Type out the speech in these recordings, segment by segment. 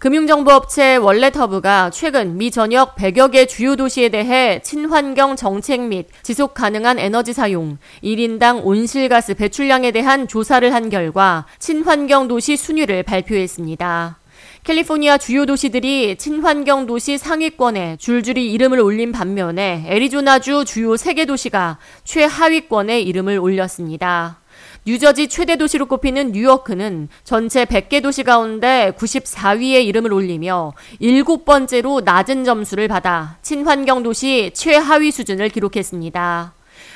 금융정보업체 월렛허브가 최근 미 전역 100여 개 주요 도시에 대해 친환경 정책 및 지속 가능한 에너지 사용, 1인당 온실가스 배출량에 대한 조사를 한 결과 친환경 도시 순위를 발표했습니다. 캘리포니아 주요 도시들이 친환경 도시 상위권에 줄줄이 이름을 올린 반면에 애리조나주 주요 3개 도시가 최하위권에 이름을 올렸습니다. 뉴저지 최대 도시로 꼽히는 뉴요크는 전체 100개 도시 가운데 94위에 이름을 올리며 7번째로 낮은 점수를 받아 친환경 도시 최하위 수준을 기록했습니다.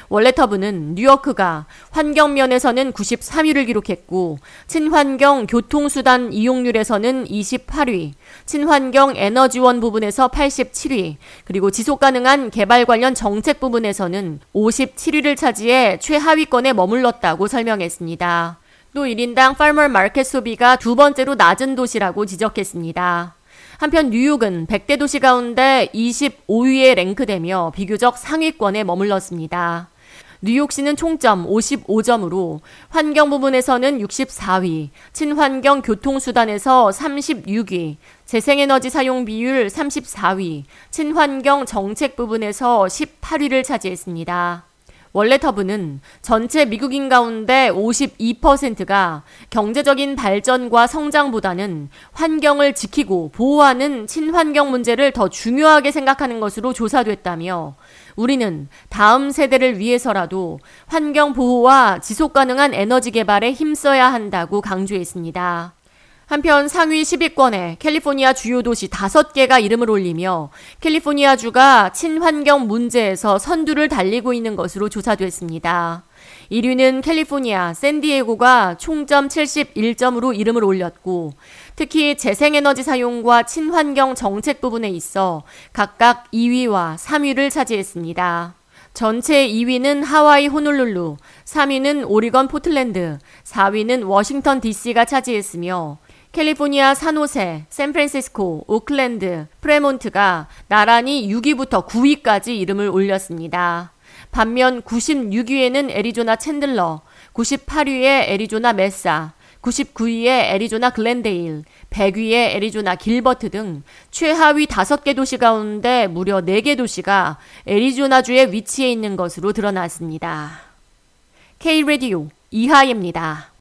월레터브는 뉴요크가 환경 면에서는 93위를 기록했고 친환경 교통수단 이용률에서는 28위, 친환경 에너지원 부분에서 87위, 그리고 지속가능한 개발 관련 정책 부분에서는 57위를 차지해 최하위권에 머물렀다고 설명했습니다. 또 1인당 farmer 마켓 소비가 두 번째로 낮은 도시라고 지적했습니다. 한편 뉴욕은 100대 도시 가운데 25위에 랭크되며 비교적 상위권에 머물렀습니다. 뉴욕시는 총점 55점으로 환경 부분에서는 64위, 친환경 교통수단에서 36위, 재생에너지 사용 비율 34위, 친환경 정책 부분에서 18위를 차지했습니다. 월레터브는 전체 미국인 가운데 52%가 경제적인 발전과 성장보다는 환경을 지키고 보호하는 친환경 문제를 더 중요하게 생각하는 것으로 조사됐다며 우리는 다음 세대를 위해서라도 환경 보호와 지속 가능한 에너지 개발에 힘써야 한다고 강조했습니다. 한편 상위 10위권에 캘리포니아 주요 도시 5개가 이름을 올리며 캘리포니아주가 친환경 문제에서 선두를 달리고 있는 것으로 조사됐습니다. 1위는 캘리포니아 샌디에고가 총점 71점으로 이름을 올렸고 특히 재생에너지 사용과 친환경 정책 부분에 있어 각각 2위와 3위를 차지했습니다. 전체 2위는 하와이 호놀룰루, 3위는 오리건 포틀랜드, 4위는 워싱턴 DC가 차지했으며 캘리포니아 산호세, 샌프란시스코, 오클랜드, 프레몬트가 나란히 6위부터 9위까지 이름을 올렸습니다. 반면 96위에는 애리조나 챈들러, 98위에 애리조나 메사, 99위에 애리조나 글렌데일, 100위에 애리조나 길버트 등 최하위 5개 도시 가운데 무려 4개 도시가 애리조나주에 위치해 있는 것으로 드러났습니다. K-Radio 이하예입니다.